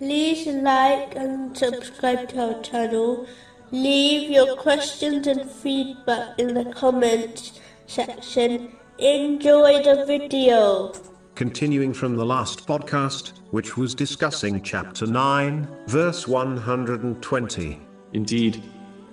like and subscribe to our channel. Leave your questions and feedback in the comments section. Enjoy the video. Continuing from the last podcast, which was discussing chapter 9, verse 120. Indeed,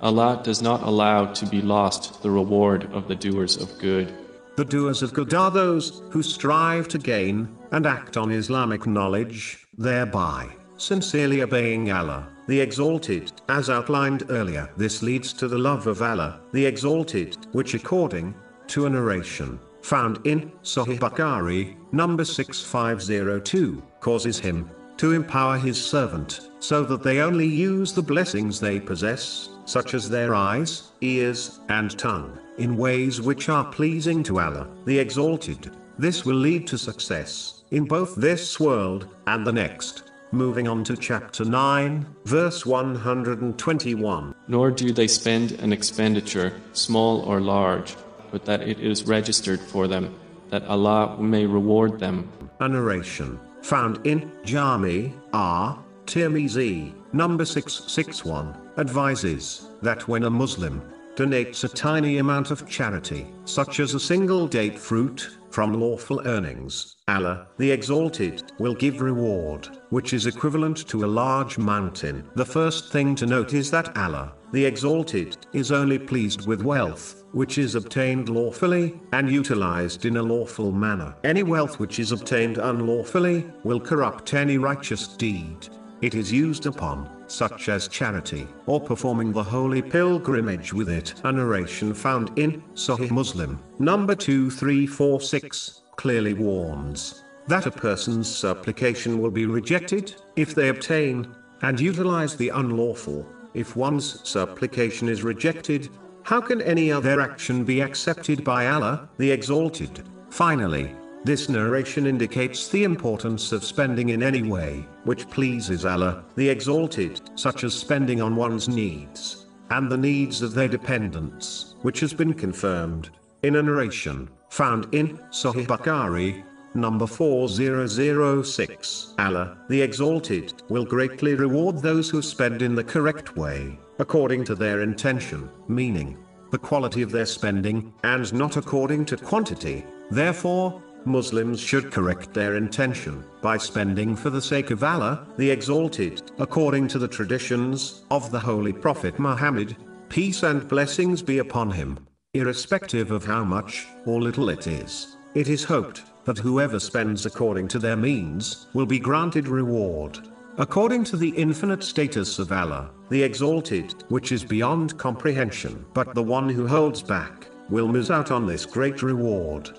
Allah does not allow to be lost the reward of the doers of good. The doers of good are those who strive to gain and act on Islamic knowledge, thereby sincerely obeying Allah, the Exalted, as outlined earlier. This leads to the love of Allah, the Exalted, which according to a narration found in Sahih Bukhari, number 6502, causes him to empower his servant, so that they only use the blessings they possess, such as their eyes, ears, and tongue, in ways which are pleasing to Allah, the Exalted. This will lead to success, in both this world, and the next. Moving on to chapter 9, verse 121. Nor do they spend an expenditure, small or large, but that it is registered for them, that Allah may reward them. A narration found in Jami At Tirmizi, number 661, advises that when a Muslim donates a tiny amount of charity, such as a single date fruit, from lawful earnings, Allah, the Exalted, will give reward, which is equivalent to a large mountain. The first thing to note is that Allah, the Exalted, is only pleased with wealth, which is obtained lawfully, and utilized in a lawful manner. Any wealth which is obtained unlawfully, will corrupt any righteous deed. It is used upon, such as charity, or performing the holy pilgrimage with it. A narration found in Sahih Muslim, number 2346, clearly warns that a person's supplication will be rejected if they obtain and utilize the unlawful. If one's supplication is rejected, how can any other action be accepted by Allah, the Exalted? Finally, this narration indicates the importance of spending in any way which pleases Allah, the Exalted, such as spending on one's needs, and the needs of their dependents, which has been confirmed in a narration found in Sahih Bukhari, number 4006. Allah, the Exalted, will greatly reward those who spend in the correct way, according to their intention, meaning the quality of their spending, and not according to quantity. Therefore, Muslims should correct their intention by spending for the sake of Allah, the Exalted, according to the traditions of the Holy Prophet Muhammad, peace and blessings be upon him, irrespective of how much or little it is. It is hoped that whoever spends according to their means will be granted reward. According to the infinite status of Allah, the Exalted, which is beyond comprehension, but the one who holds back will miss out on this great reward.